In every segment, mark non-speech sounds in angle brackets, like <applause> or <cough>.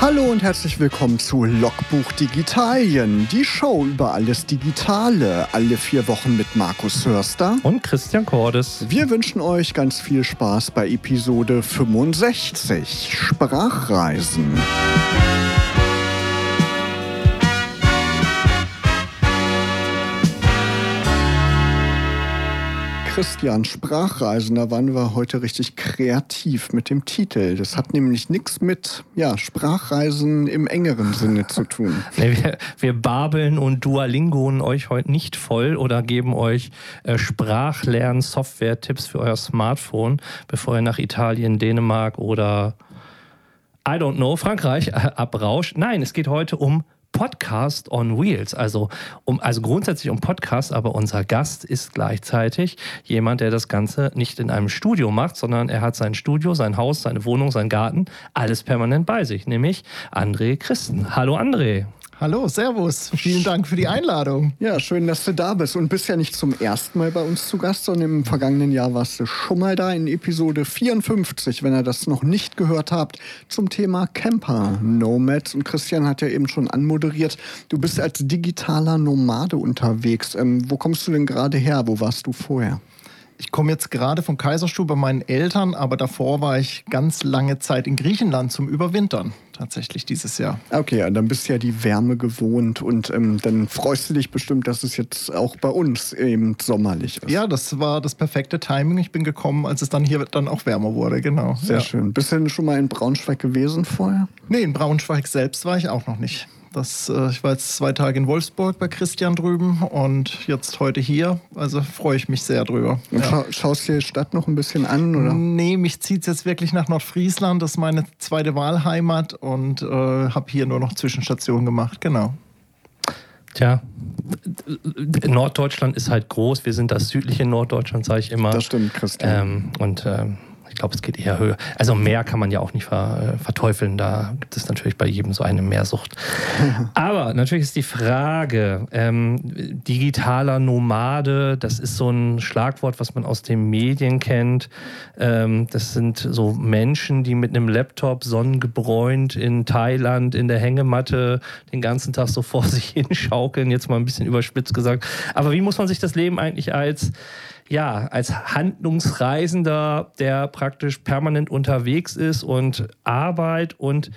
Hallo und herzlich willkommen zu Logbuch Digitalien, die Show über alles Digitale, alle vier Wochen mit Markus Hörster und Christian Cordes. Wir wünschen euch ganz viel Spaß bei Episode 65 Sprachreisen. Christian Sprachreisen, da waren wir heute richtig kreativ mit dem Titel. Das hat nämlich nichts mit ja, Sprachreisen im engeren Sinne zu tun. <laughs> Nee, wir, wir babeln und dualingoen euch heute nicht voll oder geben euch äh, Sprachlern-Software-Tipps für euer Smartphone, bevor ihr nach Italien, Dänemark oder I don't know, Frankreich äh, abrauscht. Nein, es geht heute um Podcast on Wheels, also, um, also grundsätzlich um Podcast, aber unser Gast ist gleichzeitig jemand, der das Ganze nicht in einem Studio macht, sondern er hat sein Studio, sein Haus, seine Wohnung, seinen Garten, alles permanent bei sich, nämlich André Christen. Hallo André. Hallo, Servus. Vielen Dank für die Einladung. Ja, schön, dass du da bist. Und bist ja nicht zum ersten Mal bei uns zu Gast, sondern im vergangenen Jahr warst du schon mal da in Episode 54, wenn ihr das noch nicht gehört habt, zum Thema Camper Nomads. Und Christian hat ja eben schon anmoderiert, du bist als digitaler Nomade unterwegs. Ähm, wo kommst du denn gerade her? Wo warst du vorher? Ich komme jetzt gerade vom Kaiserstuhl bei meinen Eltern, aber davor war ich ganz lange Zeit in Griechenland zum Überwintern tatsächlich dieses Jahr. Okay, ja, dann bist du ja die Wärme gewohnt und ähm, dann freust du dich bestimmt, dass es jetzt auch bei uns eben sommerlich ist. Ja, das war das perfekte Timing. Ich bin gekommen, als es dann hier dann auch wärmer wurde, genau. Sehr ja. schön. Bist du denn schon mal in Braunschweig gewesen vorher? Nee, in Braunschweig selbst war ich auch noch nicht. Das, äh, ich war jetzt zwei Tage in Wolfsburg bei Christian drüben und jetzt heute hier. Also freue ich mich sehr drüber. Und ja. scha schaust du die Stadt noch ein bisschen an? Oder? Nee, mich zieht es jetzt wirklich nach Nordfriesland. Das ist meine zweite Wahlheimat und äh, habe hier nur noch Zwischenstationen gemacht. Genau. Tja, Norddeutschland ist halt groß. Wir sind das südliche Norddeutschland, sage ich immer. Das stimmt, Christian. Ähm, und ähm, ich glaube, es geht eher höher. Also mehr kann man ja auch nicht ver, äh, verteufeln. Da gibt es natürlich bei jedem so eine Mehrsucht. <laughs> Aber natürlich ist die Frage, ähm, digitaler Nomade, das ist so ein Schlagwort, was man aus den Medien kennt. Ähm, das sind so Menschen, die mit einem Laptop sonnengebräunt in Thailand in der Hängematte den ganzen Tag so <laughs> vor sich hinschaukeln. Jetzt mal ein bisschen überspitzt gesagt. Aber wie muss man sich das Leben eigentlich als ja, als Handlungsreisender, der praktisch permanent unterwegs ist und Arbeit und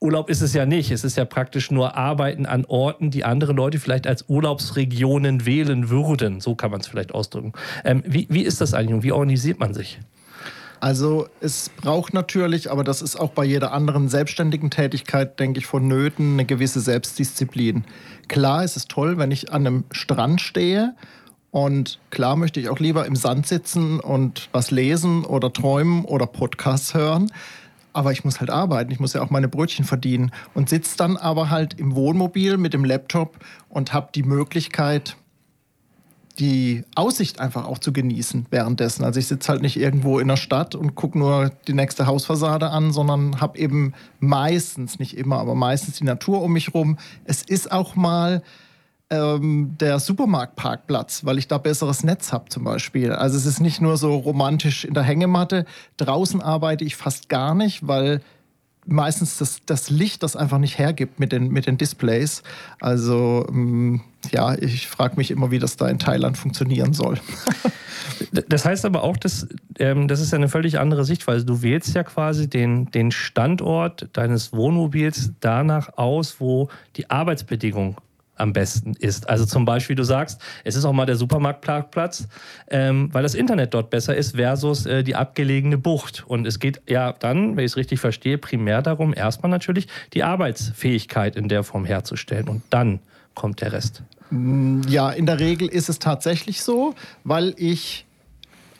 Urlaub ist es ja nicht. Es ist ja praktisch nur Arbeiten an Orten, die andere Leute vielleicht als Urlaubsregionen wählen würden. So kann man es vielleicht ausdrücken. Ähm, wie, wie ist das eigentlich und wie organisiert man sich? Also es braucht natürlich, aber das ist auch bei jeder anderen selbstständigen Tätigkeit, denke ich, vonnöten, eine gewisse Selbstdisziplin. Klar ist es toll, wenn ich an einem Strand stehe und klar möchte ich auch lieber im Sand sitzen und was lesen oder träumen oder Podcasts hören. Aber ich muss halt arbeiten, ich muss ja auch meine Brötchen verdienen und sitze dann aber halt im Wohnmobil mit dem Laptop und habe die Möglichkeit, die Aussicht einfach auch zu genießen währenddessen. Also ich sitze halt nicht irgendwo in der Stadt und gucke nur die nächste Hausfassade an, sondern habe eben meistens, nicht immer, aber meistens die Natur um mich rum. Es ist auch mal ähm, der Supermarktparkplatz, weil ich da besseres Netz habe zum Beispiel. Also es ist nicht nur so romantisch in der Hängematte. Draußen arbeite ich fast gar nicht, weil meistens das, das Licht das einfach nicht hergibt mit den, mit den Displays. Also ähm, ja, ich frage mich immer, wie das da in Thailand funktionieren soll. <laughs> Das heißt aber auch, dass, ähm, das ist ja eine völlig andere Sichtweise. Du wählst ja quasi den, den Standort deines Wohnmobils danach aus, wo die Arbeitsbedingungen am besten ist. Also zum Beispiel, du sagst, es ist auch mal der Supermarktparkplatz, ähm, weil das Internet dort besser ist versus äh, die abgelegene Bucht. Und es geht ja dann, wenn ich es richtig verstehe, primär darum, erstmal natürlich die Arbeitsfähigkeit in der Form herzustellen und dann kommt der Rest. Ja, in der Regel ist es tatsächlich so, weil ich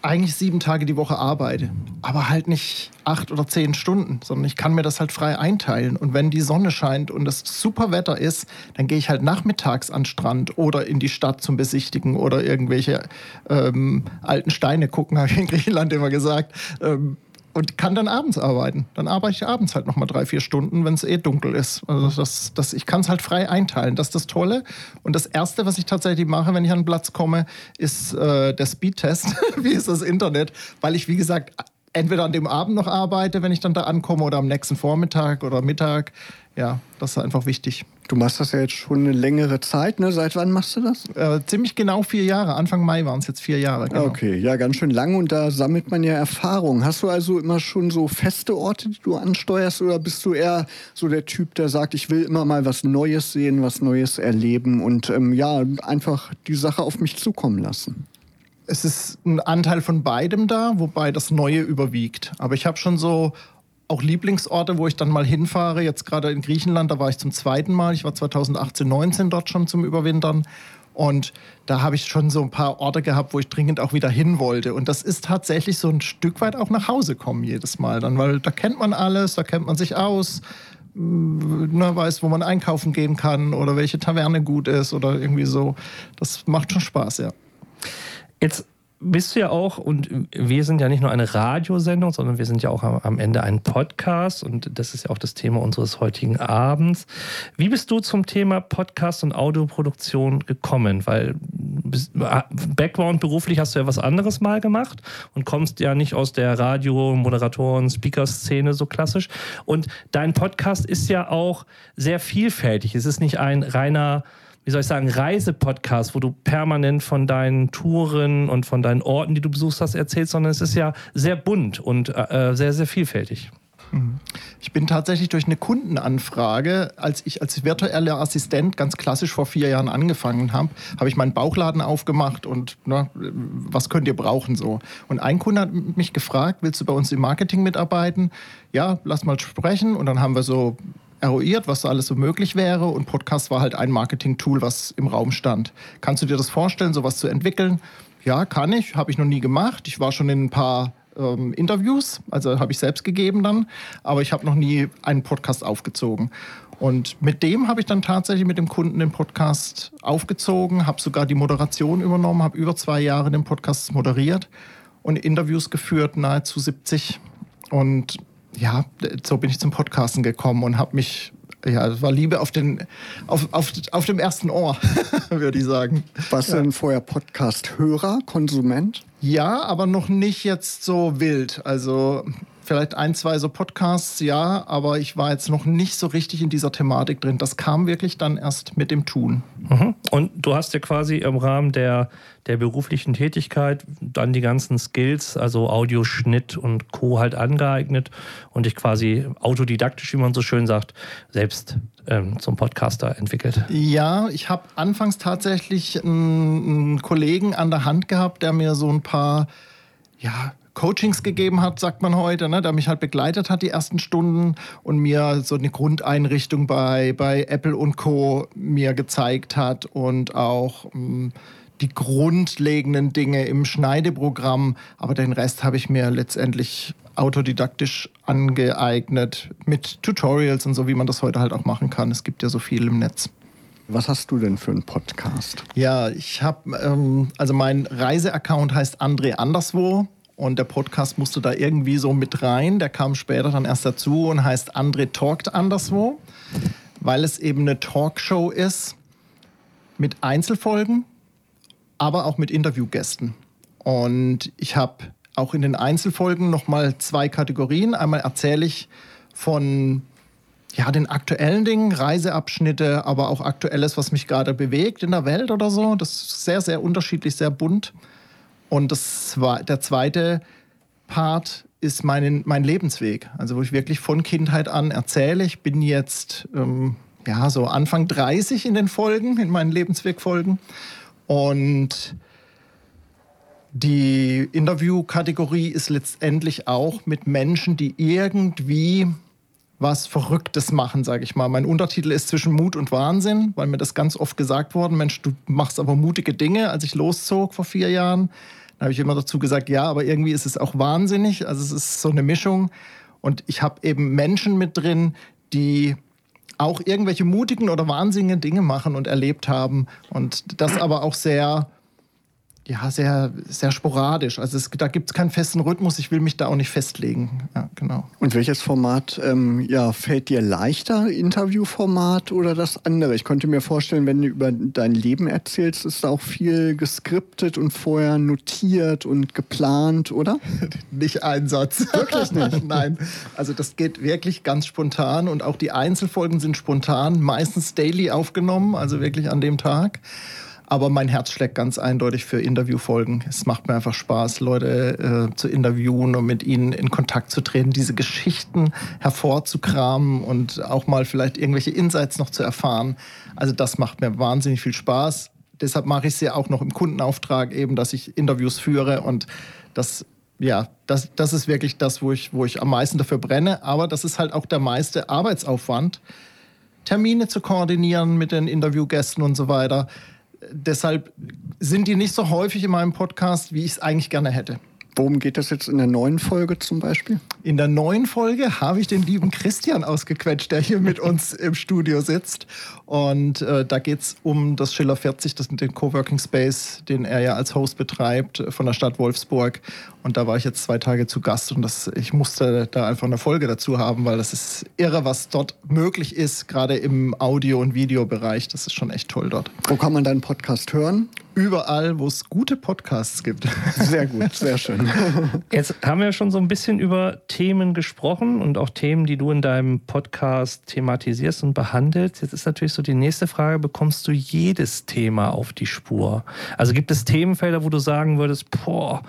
eigentlich sieben Tage die Woche arbeite, aber halt nicht acht oder zehn Stunden, sondern ich kann mir das halt frei einteilen. Und wenn die Sonne scheint und es super Wetter ist, dann gehe ich halt nachmittags an den Strand oder in die Stadt zum Besichtigen oder irgendwelche ähm, alten Steine gucken, <laughs> habe ich in Griechenland immer gesagt. Ähm, und kann dann abends arbeiten. Dann arbeite ich abends halt nochmal drei, vier Stunden, wenn es eh dunkel ist. Also das, das, ich kann es halt frei einteilen. Das ist das Tolle. Und das Erste, was ich tatsächlich mache, wenn ich an den Platz komme, ist äh, der Speedtest. <laughs> wie ist das Internet? Weil ich, wie gesagt, entweder an dem Abend noch arbeite, wenn ich dann da ankomme, oder am nächsten Vormittag oder Mittag. Ja, das ist einfach wichtig. Du machst das ja jetzt schon eine längere Zeit, ne? Seit wann machst du das? Äh, ziemlich genau vier Jahre. Anfang Mai waren es jetzt vier Jahre. Genau. Okay, ja, ganz schön lang und da sammelt man ja Erfahrung. Hast du also immer schon so feste Orte, die du ansteuerst oder bist du eher so der Typ, der sagt, ich will immer mal was Neues sehen, was Neues erleben und ähm, ja, einfach die Sache auf mich zukommen lassen? Es ist ein Anteil von beidem da, wobei das Neue überwiegt. Aber ich habe schon so auch Lieblingsorte, wo ich dann mal hinfahre. Jetzt gerade in Griechenland, da war ich zum zweiten Mal. Ich war 2018, 19 dort schon zum Überwintern. Und da habe ich schon so ein paar Orte gehabt, wo ich dringend auch wieder hin wollte. Und das ist tatsächlich so ein Stück weit auch nach Hause kommen jedes Mal dann, weil da kennt man alles, da kennt man sich aus, ne, weiß, wo man einkaufen gehen kann oder welche Taverne gut ist oder irgendwie so. Das macht schon Spaß, ja. Jetzt bist du ja auch, und wir sind ja nicht nur eine Radiosendung, sondern wir sind ja auch am Ende ein Podcast und das ist ja auch das Thema unseres heutigen Abends. Wie bist du zum Thema Podcast und Audioproduktion gekommen? Weil Background beruflich hast du ja was anderes mal gemacht und kommst ja nicht aus der Radio-, Moderatoren-, Speaker-Szene so klassisch. Und dein Podcast ist ja auch sehr vielfältig. Es ist nicht ein reiner wie soll ich sagen, Reisepodcast, wo du permanent von deinen Touren und von deinen Orten, die du besuchst hast, erzählst, sondern es ist ja sehr bunt und äh, sehr, sehr vielfältig. Mhm. Ich bin tatsächlich durch eine Kundenanfrage, als ich als virtueller Assistent ganz klassisch vor vier Jahren angefangen habe, habe ich meinen Bauchladen aufgemacht und na, was könnt ihr brauchen so. Und ein Kunde hat mich gefragt, willst du bei uns im Marketing mitarbeiten? Ja, lass mal sprechen. Und dann haben wir so eruiert, was da alles so möglich wäre. Und Podcast war halt ein Marketing-Tool, was im Raum stand. Kannst du dir das vorstellen, sowas zu entwickeln? Ja, kann ich. Habe ich noch nie gemacht. Ich war schon in ein paar ähm, Interviews, also habe ich selbst gegeben dann, aber ich habe noch nie einen Podcast aufgezogen. Und mit dem habe ich dann tatsächlich mit dem Kunden den Podcast aufgezogen, habe sogar die Moderation übernommen, habe über zwei Jahre den Podcast moderiert und Interviews geführt, nahezu 70. Und ja, so bin ich zum Podcasten gekommen und habe mich ja, es war Liebe auf, den, auf, auf, auf dem ersten Ohr, <laughs> würde ich sagen. Warst du denn vorher Podcast-Hörer, Konsument? Ja, aber noch nicht jetzt so wild. Also vielleicht ein, zwei so Podcasts, ja, aber ich war jetzt noch nicht so richtig in dieser Thematik drin. Das kam wirklich dann erst mit dem Tun. Mhm. Und du hast ja quasi im Rahmen der, der beruflichen Tätigkeit dann die ganzen Skills, also Audioschnitt und Co. halt angeeignet und dich quasi autodidaktisch, wie man so schön sagt, selbst ähm, zum Podcaster entwickelt. Ja, ich habe anfangs tatsächlich einen, einen Kollegen an der Hand gehabt, der mir so ein paar ja, Coachings gegeben hat, sagt man heute, ne, der mich halt begleitet hat die ersten Stunden und mir so eine Grundeinrichtung bei, bei Apple und Co. mir gezeigt hat und auch mh, hm, die grundlegenden Dinge im Schneideprogramm. Aber den Rest habe ich mir letztendlich autodidaktisch angeeignet mit Tutorials und so, wie man das heute halt auch machen kann. Es gibt ja so viel im Netz. Was hast du denn für einen Podcast? Ja, ich habe, ähm, also mein Reiseaccount heißt André Anderswo. Und der Podcast musste da irgendwie so mit rein. Der kam später dann erst dazu und heißt André talkt anderswo, weil es eben eine Talkshow ist mit Einzelfolgen, aber auch mit Interviewgästen. Und ich habe auch in den Einzelfolgen nochmal zwei Kategorien. Einmal erzähle ich von ja, den aktuellen Dingen, Reiseabschnitte, aber auch Aktuelles, was mich gerade bewegt in der Welt oder so. Das ist sehr, sehr unterschiedlich, sehr bunt. Und das war der zweite Part ist mein, mein Lebensweg. Also wo ich wirklich von Kindheit an erzähle. Ich bin jetzt ähm, ja so Anfang 30 in den Folgen, in meinen Lebenswegfolgen. Und die Interviewkategorie ist letztendlich auch mit Menschen, die irgendwie was Verrücktes machen, sage ich mal. Mein Untertitel ist zwischen Mut und Wahnsinn, weil mir das ganz oft gesagt worden, Mensch, du machst aber mutige Dinge, als ich loszog vor vier Jahren da habe ich immer dazu gesagt, ja, aber irgendwie ist es auch wahnsinnig. Also es ist so eine Mischung. Und ich habe eben Menschen mit drin, die auch irgendwelche mutigen oder wahnsinnigen Dinge machen und erlebt haben. Und das aber auch sehr ja, sehr, sehr sporadisch. Also es, da gibt es keinen festen Rhythmus. Ich will mich da auch nicht festlegen. Ja, genau. Und welches Format ähm, ja, fällt dir leichter? Interviewformat oder das andere? Ich konnte mir vorstellen, wenn du über dein Leben erzählst, ist da auch viel geskriptet und vorher notiert und geplant, oder? <laughs> nicht ein Satz. Wirklich nicht? <laughs> Nein. Also das geht wirklich ganz spontan und auch die Einzelfolgen sind spontan, meistens daily aufgenommen, also wirklich an dem Tag. Aber mein Herz schlägt ganz eindeutig für Interviewfolgen. Es macht mir einfach Spaß, Leute äh, zu interviewen und mit ihnen in Kontakt zu treten, diese Geschichten hervorzukramen und auch mal vielleicht irgendwelche Insights noch zu erfahren. Also das macht mir wahnsinnig viel Spaß. Deshalb mache ich es ja auch noch im Kundenauftrag eben, dass ich Interviews führe und das ja, das, das ist wirklich das, wo ich, wo ich am meisten dafür brenne. Aber das ist halt auch der meiste Arbeitsaufwand, Termine zu koordinieren mit den Interviewgästen und so weiter deshalb sind die nicht so häufig in meinem Podcast, wie ich es eigentlich gerne hätte. Worum geht es jetzt in der neuen Folge zum Beispiel? In der neuen Folge habe ich den lieben Christian ausgequetscht, der hier mit uns im Studio sitzt. Und äh, da geht es um das Schiller 40, das den Coworking Space, den er ja als Host betreibt von der Stadt Wolfsburg. Und da war ich jetzt zwei Tage zu Gast und das, ich musste da einfach eine Folge dazu haben, weil das ist irre, was dort möglich ist, gerade im Audio- und Videobereich. Das ist schon echt toll dort. Wo kann man deinen Podcast hören? Überall, wo es gute Podcasts gibt. <laughs> Sehr gut, sehr schön. Jetzt haben wir schon so ein bisschen über Themen gesprochen und auch Themen, die du in deinem Podcast thematisierst und behandelst. Jetzt ist natürlich so die nächste Frage, bekommst du jedes Thema auf die Spur? Also gibt es Themenfelder, wo du sagen würdest, boah,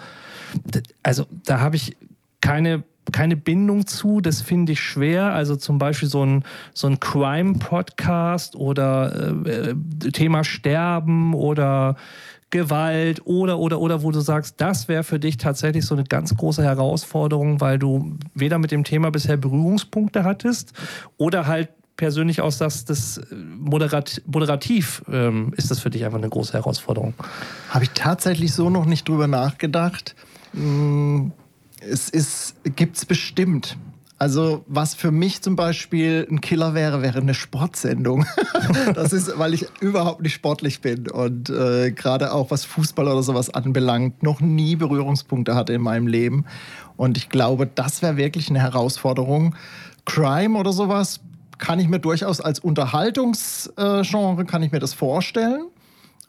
also da habe ich keine keine Bindung zu, das finde ich schwer. Also zum Beispiel so ein, so ein Crime-Podcast oder äh, Thema Sterben oder Gewalt oder, oder, oder, wo du sagst, das wäre für dich tatsächlich so eine ganz große Herausforderung, weil du weder mit dem Thema bisher Berührungspunkte hattest oder halt persönlich aus, dass das moderat, moderativ ähm, ist das für dich einfach eine große Herausforderung? Habe ich tatsächlich so noch nicht drüber nachgedacht. Hm, es ist, gibt es bestimmt. Also was für mich zum Beispiel ein Killer wäre, wäre eine Sportsendung. <laughs> das ist, weil ich überhaupt nicht sportlich bin und äh, gerade auch was Fußball oder sowas anbelangt, noch nie Berührungspunkte hatte in meinem Leben. Und ich glaube, das wäre wirklich eine Herausforderung. Crime oder sowas kann ich mir durchaus als Unterhaltungsgenre kann ich mir das vorstellen.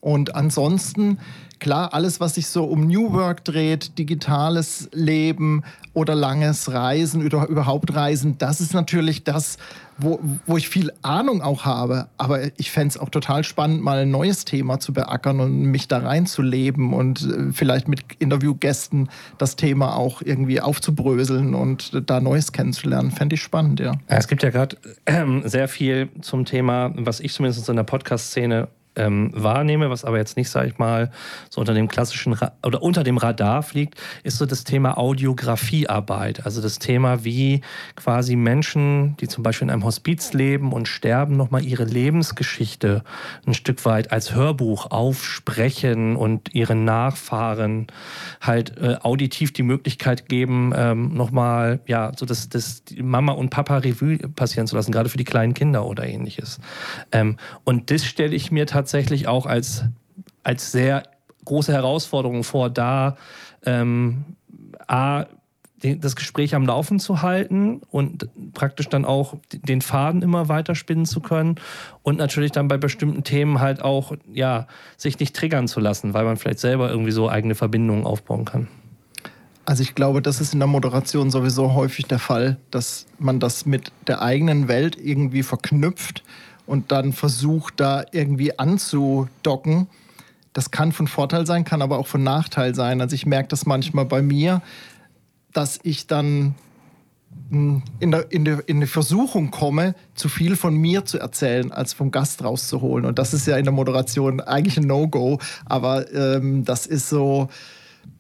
Und ansonsten, klar, alles, was sich so um New Work dreht, digitales Leben oder langes Reisen oder überhaupt Reisen, das ist natürlich das, wo, wo ich viel Ahnung auch habe. Aber ich fände es auch total spannend, mal ein neues Thema zu beackern und mich da reinzuleben und äh, vielleicht mit Interviewgästen das Thema auch irgendwie aufzubröseln und da Neues kennenzulernen. Fände ich spannend, ja. es gibt ja gerade äh, sehr viel zum Thema, was ich zumindest in der Podcast-Szene ähm, wahrnehme, was aber jetzt nicht, sage ich mal, so unter dem klassischen Ra oder unter dem Radar fliegt, ist so das Thema Audiografiearbeit. Also das Thema, wie quasi Menschen, die zum Beispiel in einem Hospiz leben und sterben, nochmal ihre Lebensgeschichte ein Stück weit als Hörbuch aufsprechen und ihren Nachfahren halt äh, auditiv die Möglichkeit geben, ähm, nochmal, ja, so das, das Mama und Papa Revue passieren zu lassen, gerade für die kleinen Kinder oder ähnliches. Ähm, und das stelle ich mir tatsächlich tatsächlich auch als, als sehr große Herausforderung vor, da ähm, A, das Gespräch am Laufen zu halten und praktisch dann auch den Faden immer weiter spinnen zu können und natürlich dann bei bestimmten Themen halt auch, ja, sich nicht triggern zu lassen, weil man vielleicht selber irgendwie so eigene Verbindungen aufbauen kann. Also ich glaube, das ist in der Moderation sowieso häufig der Fall, dass man das mit der eigenen Welt irgendwie verknüpft und dann versucht, da irgendwie anzudocken. Das kann von Vorteil sein, kann aber auch von Nachteil sein. Also ich merke das manchmal bei mir, dass ich dann hm, in der, in, der, in die Versuchung komme, zu viel von mir zu erzählen, als vom Gast rauszuholen. Und das ist ja in der Moderation eigentlich ein No-Go. Aber ähm, das ist so,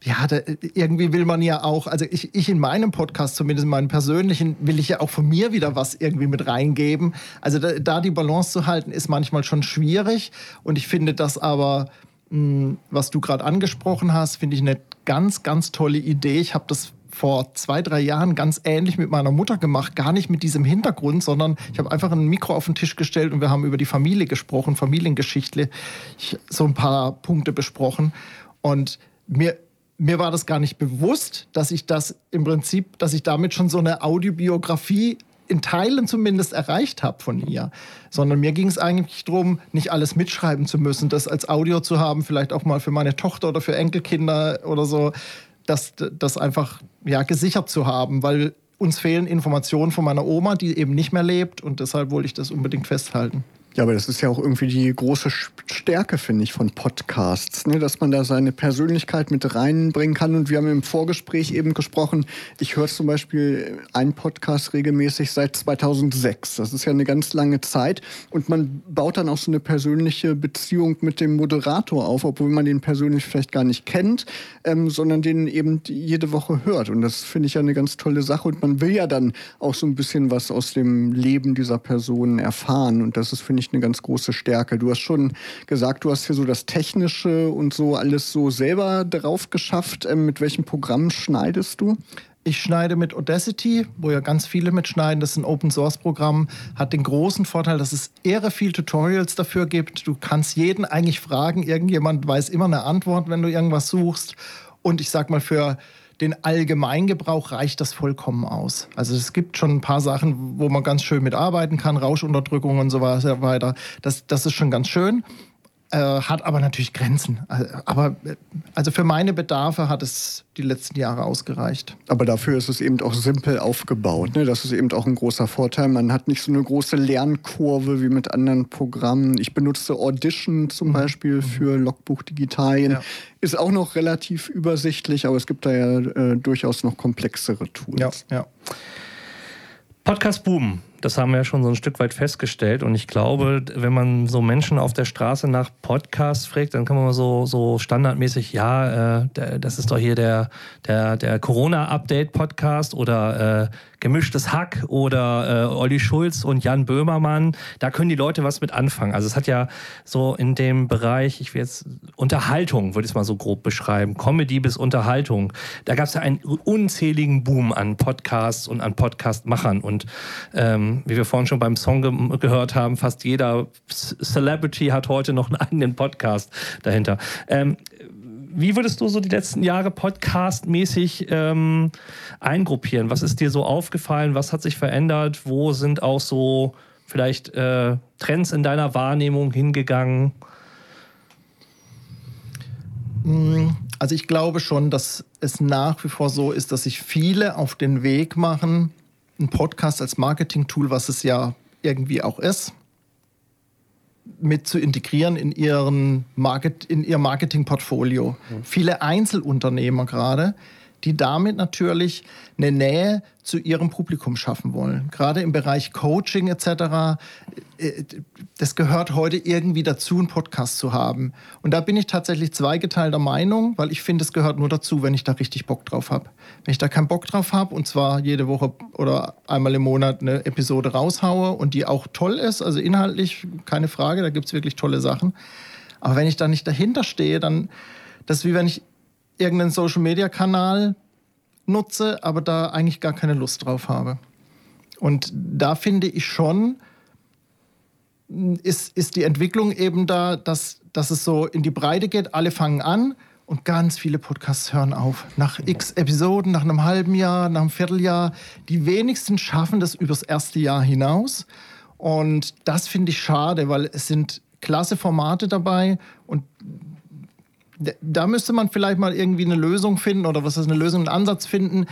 ja, da, irgendwie will man ja auch, also ich, ich in meinem Podcast, zumindest in meinem persönlichen, will ich ja auch von mir wieder was irgendwie mit reingeben. Also da, da die Balance zu halten, ist manchmal schon schwierig. Und ich finde das aber, mh, hm, was du gerade angesprochen hast, finde ich eine ganz, ganz tolle Idee. Ich habe das vor zwei, drei Jahren ganz ähnlich mit meiner Mutter gemacht. Gar nicht mit diesem Hintergrund, sondern ich habe einfach ein Mikro auf den Tisch gestellt und wir haben über die Familie gesprochen, Familiengeschichte, so ein paar Punkte besprochen. Und mir, mir war das gar nicht bewusst, dass ich das im Prinzip, dass ich damit schon so eine Audiobiografie in Teilen zumindest erreicht habe von ihr. Sondern mir ging es eigentlich darum, nicht alles mitschreiben zu müssen, das als Audio zu haben, vielleicht auch mal für meine Tochter oder für Enkelkinder oder so, das, das einfach ja, gesichert zu haben, weil uns fehlen Informationen von meiner Oma, die eben nicht mehr lebt und deshalb wollte ich das unbedingt festhalten. Ja, aber das ist ja auch irgendwie die große Stärke, finde ich, von Podcasts, ne? dass man da seine Persönlichkeit mit reinbringen kann. Und wir haben im Vorgespräch eben gesprochen, ich höre zum Beispiel einen Podcast regelmäßig seit 2006. Das ist ja eine ganz lange Zeit. Und man baut dann auch so eine persönliche Beziehung mit dem Moderator auf, obwohl man den persönlich vielleicht gar nicht kennt, ähm, sondern den eben jede Woche hört. Und das finde ich ja eine ganz tolle Sache. Und man will ja dann auch so ein bisschen was aus dem Leben dieser Person erfahren. Und das ist, finde ich, ich, eine ganz große Stärke. Du hast schon gesagt, du hast hier so das Technische und so alles so selber drauf geschafft. Ähm, mit welchem Programm schneidest du? Ich schneide mit Audacity, wo ja ganz viele mitschneiden. Das ist ein Open-Source-Programm. Hat den großen Vorteil, dass es irre viel Tutorials dafür gibt. Du kannst jeden eigentlich fragen. Irgendjemand weiß immer eine Antwort, wenn du irgendwas suchst. Und ich sag mal, für den Allgemeingebrauch reicht das vollkommen aus. Also es gibt schon ein paar Sachen, wo man ganz schön mitarbeiten kann, Rauschunterdrückung und so weiter. Das, das ist schon ganz schön. Äh, hat aber natürlich Grenzen. Äh, aber äh, also für meine Bedarfe hat es die letzten Jahre ausgereicht. Aber dafür ist es eben auch simpel aufgebaut. Ne? Das ist eben auch ein großer Vorteil. Man hat nicht so eine große Lernkurve wie mit anderen Programmen. Ich benutze Audition zum mhm. Beispiel für Logbuch Digitalien. Ja. Ist auch noch relativ übersichtlich, aber es gibt da ja äh, durchaus noch komplexere Tools. Ja, ja. Podcast Boom. Das haben wir ja schon so ein Stück weit festgestellt. Und ich glaube, wenn man so Menschen auf der Straße nach Podcasts fragt, dann kann man so, so standardmäßig, ja, äh, das ist doch hier der, der, der Corona-Update-Podcast oder äh, Gemischtes Hack oder äh, Olli Schulz und Jan Böhmermann, da können die Leute was mit anfangen. Also es hat ja so in dem Bereich, ich will jetzt Unterhaltung, würde ich es mal so grob beschreiben, Comedy bis Unterhaltung, da gab es ja einen unzähligen Boom an Podcasts und an Podcastmachern. Und ähm, wie wir vorhin schon beim Song ge gehört haben, fast jeder Celebrity hat heute noch einen eigenen Podcast dahinter. Ähm, wie würdest du so die letzten Jahre podcastmäßig ähm, eingruppieren? Was ist dir so aufgefallen? Was hat sich verändert? Wo sind auch so vielleicht äh, Trends in deiner Wahrnehmung hingegangen? Mm, also ich glaube schon, dass es nach wie vor so ist, dass sich viele auf den Weg machen, einen Podcast als Marketing-Tool, was es ja irgendwie auch ist, mit zu integrieren in, ihren Market, in ihr Marketingportfolio. Mhm. Viele Einzelunternehmer gerade, die damit natürlich eine Nähe zu ihrem Publikum schaffen wollen. Gerade im Bereich Coaching etc. Äh, das gehört heute irgendwie dazu, einen Podcast zu haben. Und da bin ich tatsächlich zweigeteilter Meinung, weil ich finde, es gehört nur dazu, wenn ich da richtig Bock drauf habe. Wenn ich da keinen Bock drauf habe und zwar jede Woche oder einmal im Monat eine Episode raushaue und die auch toll ist, also inhaltlich keine Frage, da gibt es wirklich tolle Sachen. Aber wenn ich da nicht dahinter stehe, dann das ist wie wenn ich irgendeinen Social-Media-Kanal nutze, aber da eigentlich gar keine Lust drauf habe. Und da finde ich schon, ist, ist die Entwicklung eben da, dass, dass es so in die Breite geht, alle fangen an und ganz viele Podcasts hören auf. Nach x Episoden, nach einem halben Jahr, nach einem Vierteljahr. Die wenigsten schaffen das übers erste Jahr hinaus. Und das finde ich schade, weil es sind klasse Formate dabei und da müsste man vielleicht mal irgendwie eine Lösung finden oder was ist eine Lösung, einen Ansatz finden,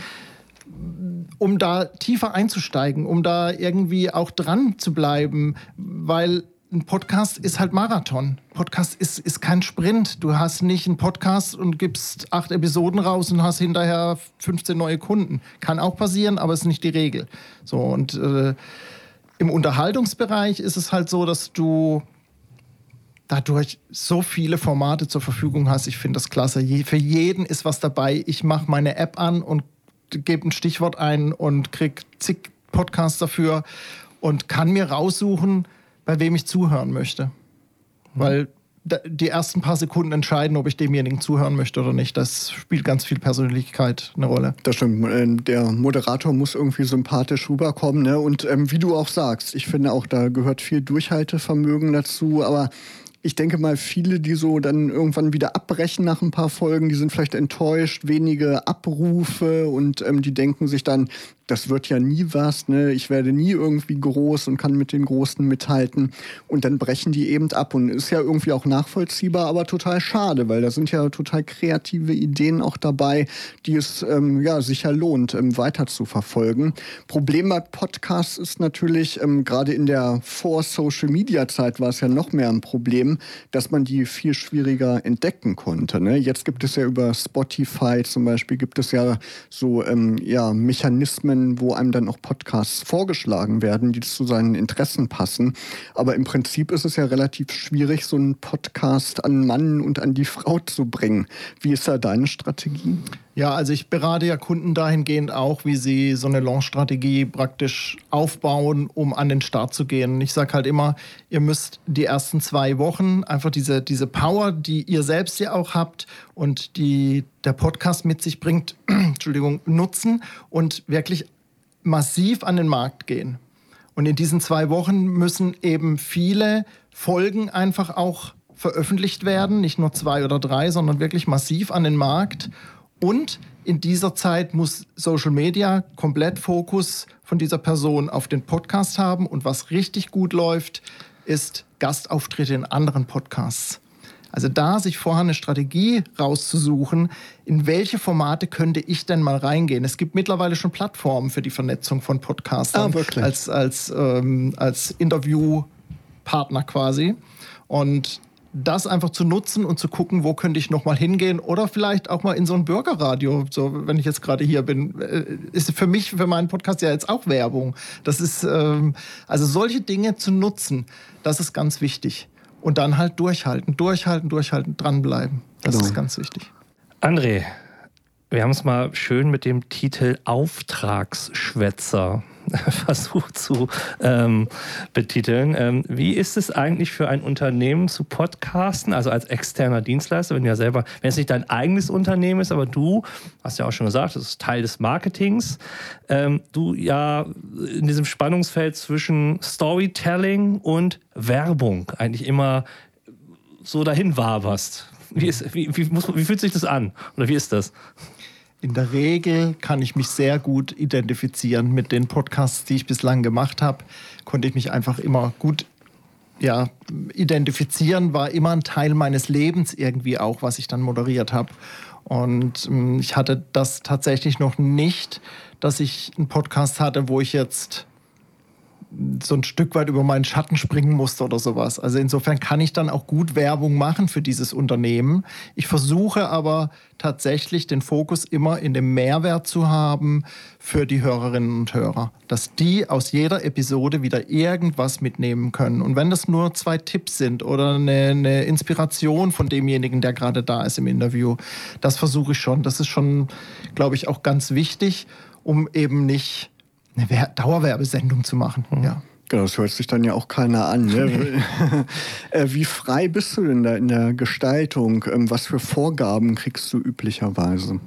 um da tiefer einzusteigen, um da irgendwie auch dran zu bleiben, weil ein Podcast ist halt Marathon. Podcast ist, ist kein Sprint. Du hast nicht einen Podcast und gibst acht Episoden raus und hast hinterher 15 neue Kunden. Kann auch passieren, aber ist nicht die Regel. So und äh, im Unterhaltungsbereich ist es halt so, dass du dadurch so viele Formate zur Verfügung hast. Ich finde das klasse. Je, für jeden ist was dabei. Ich mache meine App an und gebe ein Stichwort ein und kriege zig Podcasts dafür und kann mir raussuchen, bei wem ich zuhören möchte. Mhm. Weil die ersten paar Sekunden entscheiden, ob ich demjenigen zuhören möchte oder nicht. Das spielt ganz viel Persönlichkeit eine Rolle. Das stimmt. Ähm, der Moderator muss irgendwie sympathisch rüberkommen. Ne? Und ähm, wie du auch sagst, ich finde auch, da gehört viel Durchhaltevermögen dazu. Aber ich denke mal, viele, die so dann irgendwann wieder abbrechen nach ein paar Folgen, die sind vielleicht enttäuscht, wenige Abrufe und ähm, die denken sich dann, das wird ja nie was, ne? ich werde nie irgendwie groß und kann mit den Großen mithalten. Und dann brechen die eben ab und ist ja irgendwie auch nachvollziehbar, aber total schade, weil da sind ja total kreative Ideen auch dabei, die es ähm, ja sicher lohnt, ähm, weiter zu verfolgen. Problem bei Podcasts ist natürlich, ähm, gerade in der Vor-Social-Media-Zeit war es ja noch mehr ein Problem, dass man die viel schwieriger entdecken konnte. Ne? Jetzt gibt es ja über Spotify zum Beispiel, gibt es ja so ähm, ja, Mechanismen, Algorithmen, wo einem dann auch Podcasts vorgeschlagen werden, die zu seinen Interessen passen. Aber im Prinzip ist es ja relativ schwierig, so einen Podcast an Mann und an die Frau zu bringen. Wie ist da deine Strategie? Ja, also ich berate ja Kunden dahingehend auch, wie sie so eine Launch-Strategie praktisch aufbauen, um an den Start zu gehen. Ich sage halt immer, ihr müsst die ersten zwei Wochen einfach diese, diese Power, die ihr selbst ja auch habt und die der Podcast mit sich bringt, <clears throat> Entschuldigung, nutzen und wirklich massiv an den Markt gehen. Und in diesen zwei Wochen müssen eben viele Folgen einfach auch veröffentlicht werden, nicht nur zwei oder drei, sondern wirklich massiv an den Markt. Und in dieser Zeit muss Social Media komplett Fokus von dieser Person auf den Podcast haben. Und was richtig gut läuft, ist Gastauftritte in anderen Podcasts. Also da sich vorher eine Strategie rauszusuchen, in welche Formate könnte ich denn mal reingehen. Es gibt mittlerweile schon Plattformen für die Vernetzung von Podcastern ah, wirklich? als, als, ähm, als Interviewpartner quasi. Und das einfach zu nutzen und zu gucken, wo könnte ich noch mal hingehen oder vielleicht auch mal in so ein Bürgerradio, so wenn ich jetzt gerade hier bin, äh, ist für mich für meinen Podcast ja jetzt auch Werbung. Das ist ähm, also solche Dinge zu nutzen, das ist ganz wichtig und dann halt durchhalten, durchhalten, durchhalten, dranbleiben. Das genau. ist ganz wichtig. André, wir haben es mal schön mit dem Titel Auftragsschwätzer <laughs> versucht zu ähm, betiteln. Ähm, wie ist es eigentlich für ein Unternehmen zu podcasten, also als externer Dienstleister, wenn ja selber, wenn es nicht dein eigenes Unternehmen ist, aber du, hast ja auch schon gesagt, das ist Teil des Marketings, ähm, du ja in diesem Spannungsfeld zwischen Storytelling und Werbung eigentlich immer so dahin waberst. Wie, ist, wie, wie, muss, wie fühlt sich das an? Oder wie ist das? In der Regel kann ich mich sehr gut identifizieren mit den Podcasts, die ich bislang gemacht habe. Konnte ich mich einfach immer gut ja, identifizieren, war immer ein Teil meines Lebens irgendwie auch, was ich dann moderiert habe. Und ähm, ich hatte das tatsächlich noch nicht, dass ich einen Podcast hatte, wo ich jetzt so ein Stück weit über meinen Schatten springen musste oder sowas. Also insofern kann ich dann auch gut Werbung machen für dieses Unternehmen. Ich versuche aber tatsächlich den Fokus immer in dem Mehrwert zu haben für die Hörerinnen und Hörer, dass die aus jeder Episode wieder irgendwas mitnehmen können. Und wenn das nur zwei Tipps sind oder eine, eine Inspiration von demjenigen, der gerade da ist im Interview, das versuche ich schon. Das ist schon, glaube ich, auch ganz wichtig, um eben nicht eine Dauerwerbesendung zu machen. Mhm. Ja. Genau, das hört sich dann ja auch keiner an. Ne? <laughs> Äh, wie frei bist du denn da in der Gestaltung? Ähm, was für Vorgaben kriegst du üblicherweise?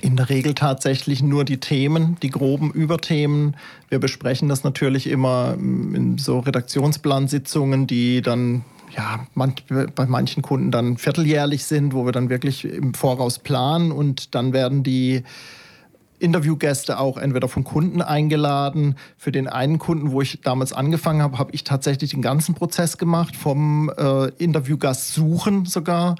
In der Regel tatsächlich nur die Themen, die groben Überthemen. Wir besprechen das natürlich immer ähm, in so Redaktionsplansitzungen, die dann ja, bei manchen Kunden dann vierteljährlich sind, wo wir dann wirklich im Voraus planen und dann werden die Interviewgäste auch entweder von Kunden eingeladen. Für den einen Kunden, wo ich damals angefangen habe, habe ich tatsächlich den ganzen Prozess gemacht, vom äh, Interviewgast suchen sogar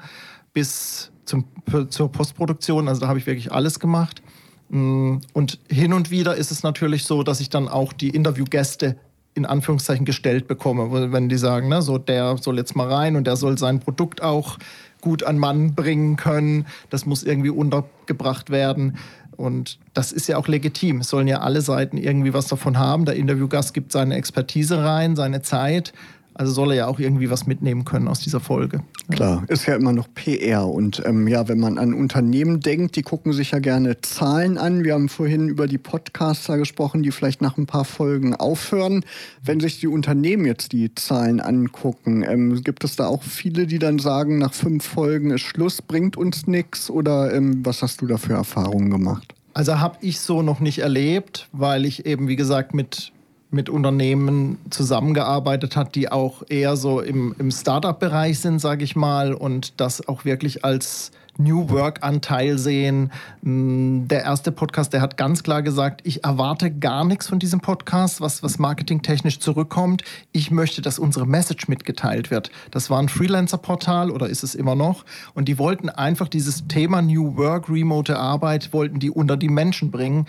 bis zum, zur Postproduktion. Also da habe ich wirklich alles gemacht. Mm, und hin und wieder ist es natürlich so, dass ich dann auch die Interviewgäste in Anführungszeichen gestellt bekomme, wenn die sagen, ne, so der soll jetzt mal rein und der soll sein Produkt auch gut an Mann bringen können. Das muss irgendwie untergebracht werden. Und das ist ja auch legitim. Es sollen ja alle Seiten irgendwie was davon haben. Der Interviewgast gibt seine Expertise rein, seine Zeit. Also soll er ja auch irgendwie was mitnehmen können aus dieser Folge. Klar, ist ja immer noch PR. Und ähm, ja, wenn man an Unternehmen denkt, die gucken sich ja gerne Zahlen an. Wir haben vorhin über die Podcaster gesprochen, die vielleicht nach ein paar Folgen aufhören. Wenn sich die Unternehmen jetzt die Zahlen angucken, ähm, gibt es da auch viele, die dann sagen, nach fünf Folgen ist Schluss, bringt uns nichts? Oder ähm, was hast du da für Erfahrungen gemacht? Also habe ich so noch nicht erlebt, weil ich eben, wie gesagt, mit mit Unternehmen zusammengearbeitet hat, die auch eher so im, im Startup-Bereich sind, sage ich mal, und das auch wirklich als New Work-Anteil sehen. Mm, der erste Podcast, der hat ganz klar gesagt, ich erwarte gar nichts von diesem Podcast, was, was marketingtechnisch zurückkommt. Ich möchte, dass unsere Message mitgeteilt wird. Das war ein Freelancer-Portal oder ist es immer noch. Und die wollten einfach dieses Thema New Work, remote Arbeit, wollten die unter die Menschen bringen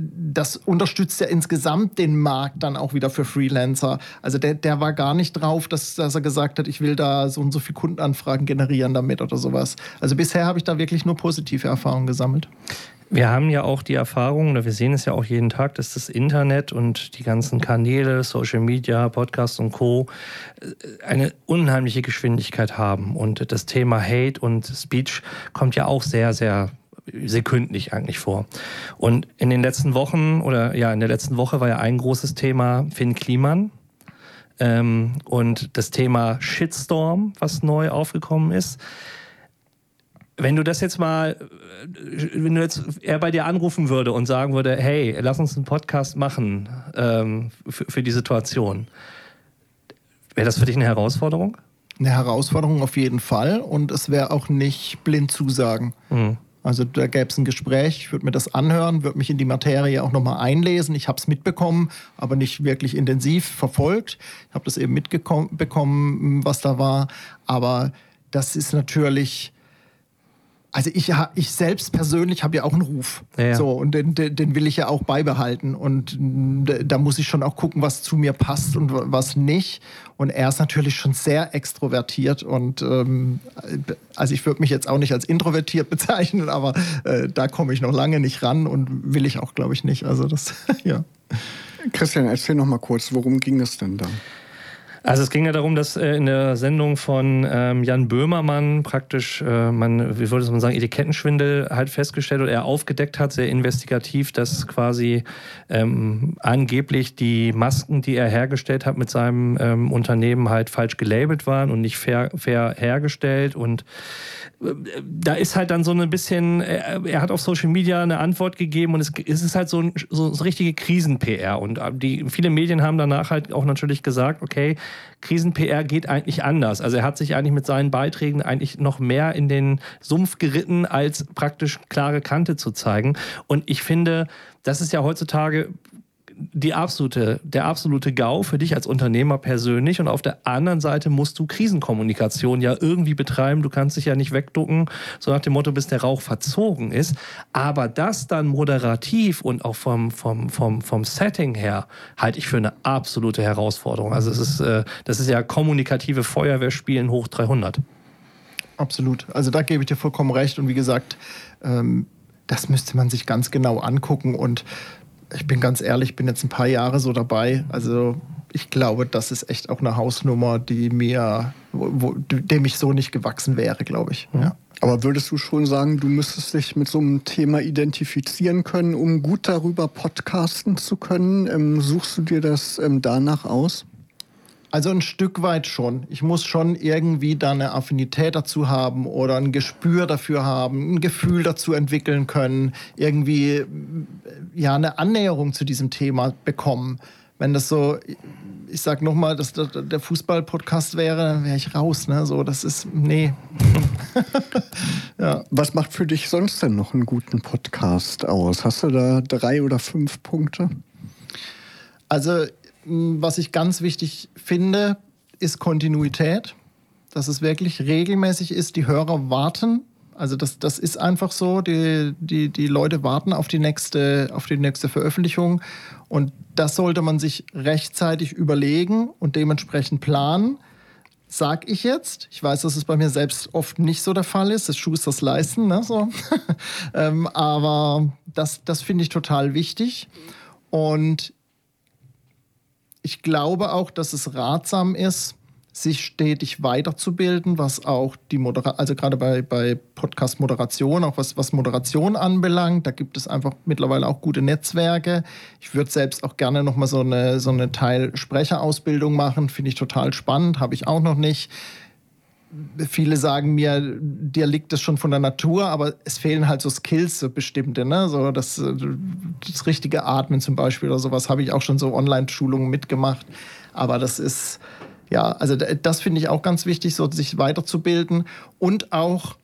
das unterstützt ja insgesamt den Markt dann auch wieder für Freelancer. Also der, der war gar nicht drauf, dass, dass er gesagt hat, ich will da so und so viele Kundenanfragen generieren damit oder sowas. Also bisher habe ich da wirklich nur positive Erfahrungen gesammelt. Wir haben ja auch die Erfahrung, oder wir sehen es ja auch jeden Tag, dass das Internet und die ganzen Kanäle, Social Media, Podcast und Co. Äh, eine unheimliche Geschwindigkeit haben. Und das Thema Hate und Speech kommt ja auch sehr, sehr sekündlich eigentlich vor. Und in den letzten Wochen oder ja, in der letzten Woche war ja ein großes Thema Finn Kliman. Ähm, und das Thema Shitstorm, was neu aufgekommen ist. Wenn du das jetzt mal, äh, wenn du jetzt er bei dir anrufen würde und sagen würde, hey, lass uns einen Podcast machen ähm, für, für die Situation, wäre das für dich eine Herausforderung? Eine Herausforderung auf jeden Fall und es wäre auch nicht blind zusagen. Mhm. Also da gäbe es ein Gespräch, ich würde mir das anhören, würde mich in die Materie auch nochmal einlesen. Ich habe es mitbekommen, aber nicht wirklich intensiv verfolgt. Ich habe das eben mitbekommen, was da war. Aber das ist natürlich also ich, ich selbst persönlich habe ja auch einen Ruf. Ja. So, und den, den will ich ja auch beibehalten. Und da muss ich schon auch gucken, was zu mir passt und was nicht. Und er ist natürlich schon sehr extrovertiert. Und ähm, also ich würde mich jetzt auch nicht als introvertiert <laughs> bezeichnen, aber äh, da komme ich noch lange nicht ran und will ich auch, glaube ich, nicht. Also das, <laughs> ja. Christian, erzähl noch mal kurz, worum ging es denn da? Also es ging ja darum, dass äh, in der Sendung von ähm, Jan Böhmermann praktisch, äh, man, wie würde man sagen, Etikettenschwindel halt festgestellt oder er aufgedeckt hat, sehr investigativ, dass quasi ähm, angeblich die Masken, die er hergestellt hat mit seinem ähm, Unternehmen halt falsch gelabelt waren und nicht fair, fair hergestellt und da ist halt dann so ein bisschen, er hat auf Social Media eine Antwort gegeben und es, ist halt so, ein, so, so richtige Krisen-PR. Und äh, die, viele Medien haben danach halt auch natürlich gesagt, okay, Krisen-PR geht eigentlich anders. Also er hat sich eigentlich mit seinen Beiträgen eigentlich noch mehr in den Sumpf geritten, als praktisch klare Kante zu zeigen. Und ich finde, das ist ja heutzutage die absolute, der absolute GAU für dich als Unternehmer persönlich. Und auf der anderen Seite musst du Krisenkommunikation ja irgendwie betreiben. Du kannst dich ja nicht wegducken, so nach dem Motto, bis der Rauch verzogen ist. Aber das dann moderativ und auch vom, vom, vom, vom Setting her halte ich für eine absolute Herausforderung. Also es ist, äh, das ist ja kommunikative Feuerwehrspielen hoch 300. Absolut. Also da gebe ich dir vollkommen recht. Und wie gesagt, ähm, das müsste man sich ganz genau angucken und ich bin ganz ehrlich, ich bin jetzt ein paar Jahre so dabei. Also ich glaube, das ist echt auch eine Hausnummer, die mir, wo, dem ich so nicht gewachsen wäre, glaube ich. Ja. Aber würdest du schon sagen, du müsstest dich mit so einem Thema identifizieren können, um gut darüber podcasten zu können? Ähm, suchst du dir das ähm, danach aus? Also ein Stück weit schon. Ich muss schon irgendwie da eine Affinität dazu haben oder ein Gespür dafür haben, ein Gefühl dazu entwickeln können, irgendwie ja eine Annäherung zu diesem Thema bekommen. Wenn das so, ich sag nochmal, dass der Fußball-Podcast wäre, dann wäre ich raus. Ne? So, das ist, nee. <laughs> ja. Was macht für dich sonst denn noch einen guten Podcast aus? Hast du da drei oder fünf Punkte? Also was ich ganz wichtig finde, ist Kontinuität. Dass es wirklich regelmäßig ist. Die Hörer warten. Also das, das ist einfach so. Die, die, die Leute warten auf die, nächste, auf die nächste Veröffentlichung. Und das sollte man sich rechtzeitig überlegen und dementsprechend planen. Sag ich jetzt. Ich weiß, dass es bei mir selbst oft nicht so der Fall ist. Das Schusters leisten. Ne? So. <laughs> ähm, aber das, das finde ich total wichtig. Und ich glaube auch, dass es ratsam ist, sich stetig weiterzubilden, was auch die Moderation, also gerade bei, bei Podcast-Moderation, auch was, was Moderation anbelangt, da gibt es einfach mittlerweile auch gute Netzwerke. Ich würde selbst auch gerne nochmal so eine, so eine Teil-Sprecherausbildung machen, finde ich total spannend, habe ich auch noch nicht. Viele sagen mir, dir liegt das schon von der Natur, aber es fehlen halt so Skills, so bestimmte, ne? So das, das richtige Atmen zum Beispiel oder sowas habe ich auch schon so Online-Schulungen mitgemacht. Aber das ist, ja, also das finde ich auch ganz wichtig, so sich weiterzubilden und auch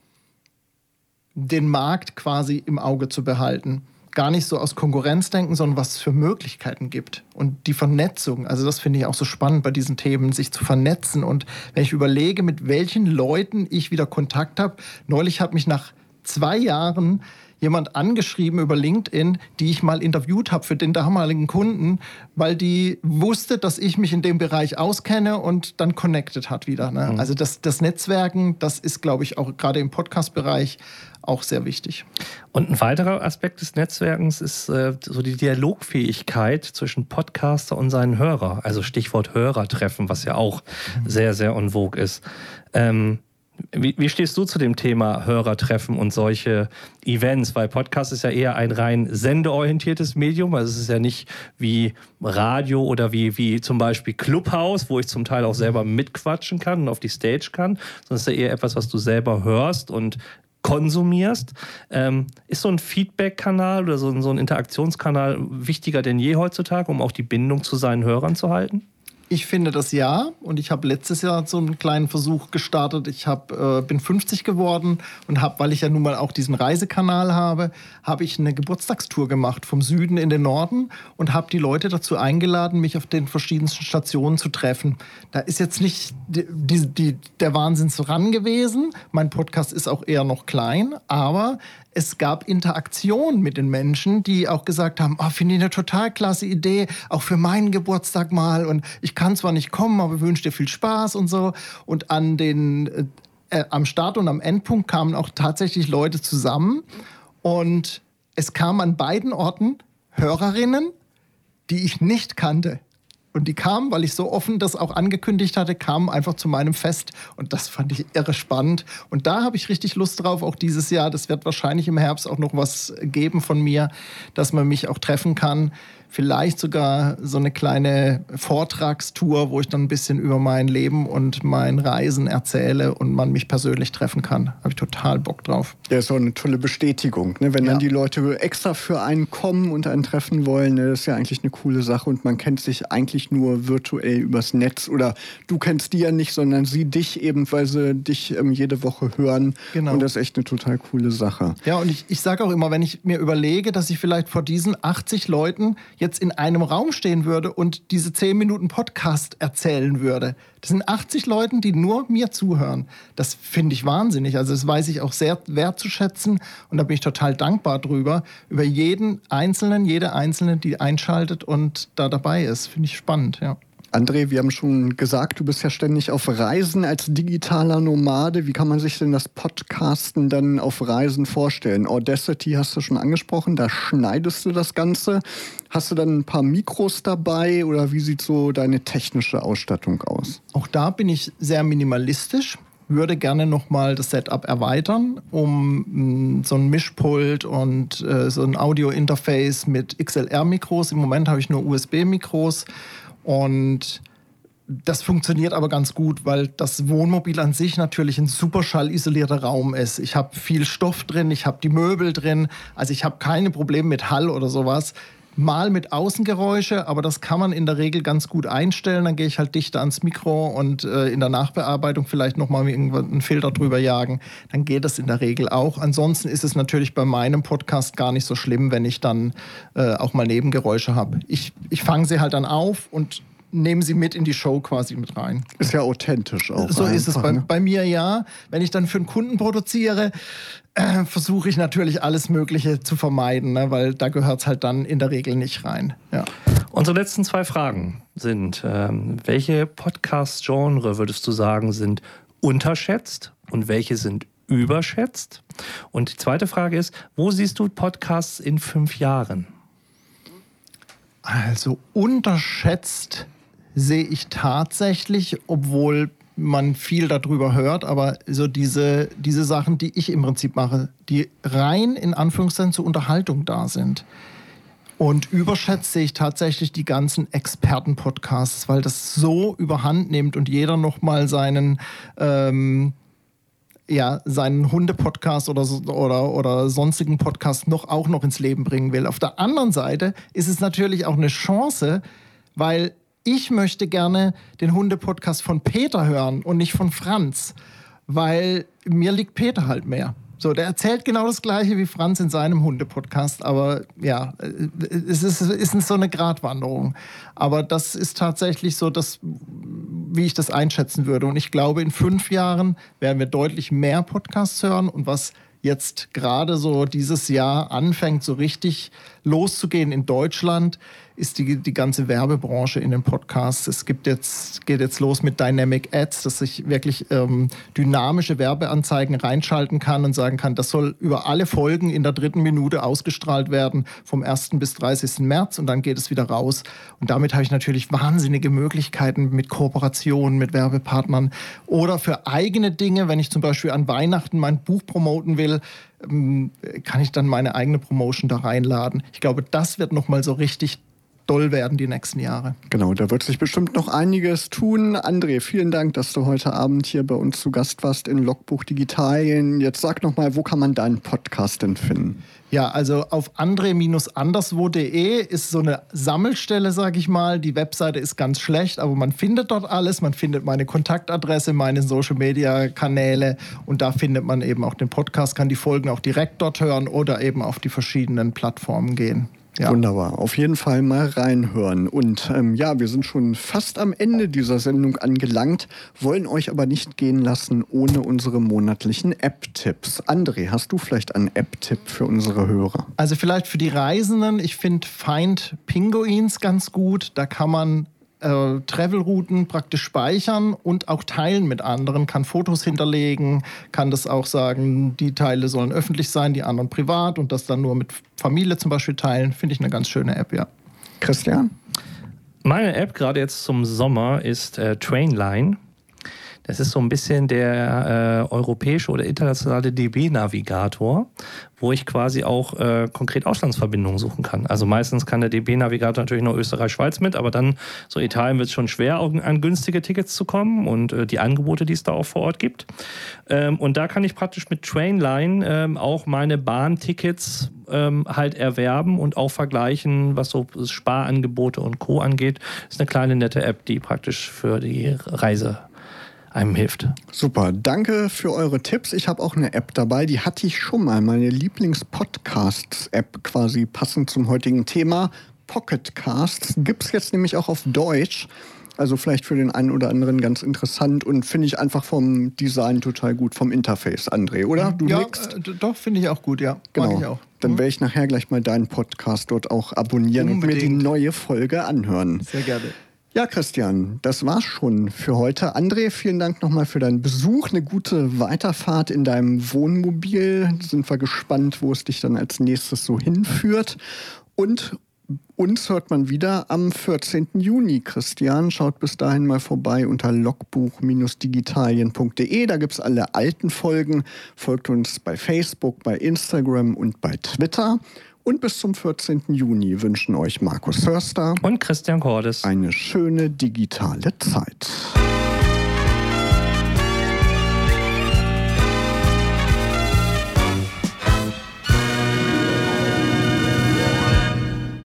den Markt quasi im Auge zu behalten gar nicht so aus Konkurrenz denken, sondern was es für Möglichkeiten gibt. Und die Vernetzung, also das finde ich auch so spannend bei diesen Themen, sich zu vernetzen. Und wenn ich überlege, mit welchen Leuten ich wieder Kontakt habe, neulich hat mich nach zwei Jahren jemand angeschrieben über LinkedIn, die ich mal interviewt habe für den damaligen Kunden, weil die wusste, dass ich mich in dem Bereich auskenne und dann connected hat wieder. Ne? Mhm. Also das, das Netzwerken, das ist, glaube ich, auch gerade im Podcast-Bereich auch sehr wichtig. Und ein weiterer Aspekt des Netzwerkens ist äh, so die Dialogfähigkeit zwischen Podcaster und seinen Hörer. Also Stichwort Hörertreffen, was ja auch mhm. sehr, sehr en vogue ist. Ähm, wie, wie, stehst du zu dem Thema Hörertreffen und solche Events? Weil Podcast ist ja eher ein rein sendeorientiertes Medium. Also es ist ja nicht wie Radio oder wie, wie zum Beispiel Clubhouse, wo ich zum Teil auch selber mitquatschen kann und auf die Stage kann, sondern es ist ja eher etwas, was du selber hörst und konsumierst. Ähm, ist so ein Feedback-Kanal oder so, so ein Interaktionskanal wichtiger denn je heutzutage, um auch die Bindung zu seinen Hörern zu halten? Ich finde das ja und ich habe letztes Jahr so einen kleinen Versuch gestartet. Ich hab, äh, bin 50 geworden und habe, weil ich ja nun mal auch diesen Reisekanal habe, habe ich eine Geburtstagstour gemacht vom Süden in den Norden und habe die Leute dazu eingeladen, mich auf den verschiedensten Stationen zu treffen. Da ist jetzt nicht die, die, die, der Wahnsinn so ran gewesen. Mein Podcast ist auch eher noch klein, aber es gab Interaktion mit den Menschen, die auch gesagt haben, oh, finde ich eine total klasse Idee, auch für meinen Geburtstag mal und ich kann zwar nicht kommen, aber wünsche dir viel Spaß und so. Und an den, äh, am Start und am Endpunkt kamen auch tatsächlich Leute zusammen und es kamen an beiden Orten Hörerinnen, die ich nicht kannte. Und die kamen, weil ich so offen das auch angekündigt hatte, kamen einfach zu meinem Fest. Und das fand ich irre spannend. Und da habe ich richtig Lust drauf, auch dieses Jahr. Das wird wahrscheinlich im Herbst auch noch was geben von mir, dass man mich auch treffen kann vielleicht sogar so eine kleine Vortragstour, wo ich dann ein bisschen über mein Leben und mein Reisen erzähle und man mich persönlich treffen kann. Habe ich total Bock drauf. Ja, ist auch eine tolle Bestätigung. Ne? Wenn ja. dann die Leute extra für einen kommen und einen treffen wollen, ne? das ist ja eigentlich eine coole Sache und man kennt sich eigentlich nur virtuell übers Netz oder du kennst die ja nicht, sondern sie dich eben, weil sie dich ähm, jede Woche hören. Genau. Und das ist echt eine total coole Sache. Ja, und ich, ich sage auch immer, wenn ich mir überlege, dass ich vielleicht vor diesen 80 Leuten jetzt in einem Raum stehen würde und diese 10 Minuten Podcast erzählen würde. Das sind 80 Leute, die nur mir zuhören. Das finde ich wahnsinnig. Also das weiß ich auch sehr wertzuschätzen und da bin ich total dankbar drüber. Über jeden Einzelnen, jede Einzelne, die einschaltet und da dabei ist. Finde ich spannend, ja. André, wir haben schon gesagt, du bist ja ständig auf Reisen als digitaler Nomade. Wie kann man sich denn das Podcasten dann auf Reisen vorstellen? Audacity hast du schon angesprochen, da schneidest du das Ganze. Hast du dann ein paar Mikros dabei oder wie sieht so deine technische Ausstattung aus? Auch da bin ich sehr minimalistisch würde gerne nochmal das Setup erweitern, um mm, so ein Mischpult und äh, so ein Audio-Interface mit XLR-Mikros. Im Moment habe ich nur USB-Mikros und das funktioniert aber ganz gut, weil das Wohnmobil an sich natürlich ein super schallisolierter Raum ist. Ich habe viel Stoff drin, ich habe die Möbel drin, also ich habe keine Probleme mit Hall oder sowas. Mal mit Außengeräusche, aber das kann man in der Regel ganz gut einstellen. Dann gehe ich halt dichter ans Mikro und äh, in der Nachbearbeitung vielleicht nochmal einen Filter drüber jagen. Dann geht das in der Regel auch. Ansonsten ist es natürlich bei meinem Podcast gar nicht so schlimm, wenn ich dann äh, auch mal Nebengeräusche habe. Ich, ich fange sie halt dann auf und nehmen sie mit in die Show quasi mit rein. Ist ja authentisch auch. So einfach, ist es bei, ne? bei, mir ja. Wenn ich dann für einen Kunden produziere, äh, versuche ich natürlich alles Mögliche zu vermeiden, ne? weil da gehört es halt dann in der Regel nicht rein. Ja. Unsere letzten zwei Fragen sind, ähm, welche Podcast-Genre würdest du sagen sind unterschätzt und welche sind überschätzt? Und die zweite Frage ist, wo siehst du Podcasts in fünf Jahren? Also unterschätzt sehe ich tatsächlich, obwohl man viel darüber hört, aber so diese, diese Sachen, die ich im Prinzip mache, die rein in Anführungszeichen zur Unterhaltung da sind. Und überschätze ich tatsächlich die ganzen Experten-Podcasts, weil das so überhand nimmt und jeder nochmal seinen ähm, ja, seinen Hunde-Podcast oder, oder, oder sonstigen Podcast noch, auch noch ins Leben bringen will. Auf der anderen Seite ist es natürlich auch eine Chance, weil ich möchte gerne den Hunde-Podcast von Peter hören und nicht von Franz, weil mir liegt Peter halt mehr. So, der erzählt genau das Gleiche wie Franz in seinem Hunde-Podcast, aber ja, es ist, ist so eine Gratwanderung. Aber das ist tatsächlich so, dass, wie ich das einschätzen würde. Und ich glaube, in fünf Jahren werden wir deutlich mehr Podcasts hören und was jetzt gerade so dieses Jahr anfängt, so richtig loszugehen in Deutschland, ist die, die ganze Werbebranche in den Podcasts. Es gibt jetzt, geht jetzt los mit Dynamic Ads, dass ich wirklich ähm, dynamische Werbeanzeigen reinschalten kann und sagen kann, das soll über alle Folgen in der dritten Minute ausgestrahlt werden, vom 1. bis 30. März und dann geht es wieder raus. Und damit habe ich natürlich wahnsinnige Möglichkeiten mit Kooperationen, mit Werbepartnern oder für eigene Dinge, wenn ich zum Beispiel an Weihnachten mein Buch promoten will, ähm, kann ich dann meine eigene Promotion da reinladen. Ich glaube, das wird nochmal so richtig doll werden die nächsten Jahre. Genau, da wird sich bestimmt noch einiges tun. André, vielen Dank, dass du heute Abend hier bei uns zu Gast warst in Logbuch Digitalien. Jetzt sag noch mal, wo kann man deinen Podcast denn finden? Ja, also auf andre-anderswo.de ist so eine Sammelstelle, sage ich mal. Die Webseite ist ganz schlecht, aber man findet dort alles. Man findet meine Kontaktadresse, meine Social-Media-Kanäle und da findet man eben auch den Podcast, kann die Folgen auch direkt dort hören oder eben auf die verschiedenen Plattformen gehen. Ja. Wunderbar. Auf jeden Fall mal reinhören. Und ähm, ja, wir sind schon fast am Ende dieser Sendung angelangt, wollen euch aber nicht gehen lassen ohne unsere monatlichen App-Tipps. André, hast du vielleicht einen App-Tipp für unsere Hörer? Also vielleicht für die Reisenden. Ich finde Find Pinguins ganz gut. Da kann man äh, Travelrouten praktisch speichern und auch teilen mit anderen, kann Fotos hinterlegen, kann das auch sagen, die Teile sollen öffentlich sein, die anderen privat und das dann nur mit Familie zum Beispiel teilen. Finde ich eine ganz schöne App, ja. Christian? Meine App gerade jetzt zum Sommer ist äh, Trainline. Das ist so ein bisschen der äh, europäische oder internationale DB-Navigator, wo ich quasi auch äh, konkret Auslandsverbindungen suchen kann. Also meistens kann der DB-Navigator natürlich nur Österreich-Schweiz mit, aber dann so Italien wird es schon schwer, an günstige Tickets zu kommen und äh, die Angebote, die es da auch vor Ort gibt. Ähm, und da kann ich praktisch mit Trainline ähm, auch meine Bahntickets ähm, halt erwerben und auch vergleichen, was so Sparangebote und Co. angeht. Das ist eine kleine nette App, die praktisch für die Reise einem hilft. Super, danke für eure Tipps. Ich habe auch eine App dabei, die hatte ich schon mal, meine Lieblings-Podcasts-App quasi passend zum heutigen Thema. Pocketcasts gibt es jetzt nämlich auch auf Deutsch. Also vielleicht für den einen oder anderen ganz interessant und finde ich einfach vom Design total gut, vom Interface, André, oder? Du ja, äh, doch, finde ich auch gut, ja. Genau. Mag ich auch. Dann mhm. werde ich nachher gleich mal deinen Podcast dort auch abonnieren Unbedingt. und mir die neue Folge anhören. Sehr gerne. Ja, Christian, das war's schon für heute. André, vielen Dank nochmal für deinen Besuch. Eine gute Weiterfahrt in deinem Wohnmobil. Sind wir gespannt, wo es dich dann als nächstes so hinführt. Und uns hört man wieder am 14. Juni. Christian, schaut bis dahin mal vorbei unter logbuch-digitalien.de. Da gibt es alle alten Folgen. Folgt uns bei Facebook, bei Instagram und bei Twitter. Und bis zum 14. Juni wünschen euch Markus Hörster und Christian Cordes eine schöne digitale Zeit.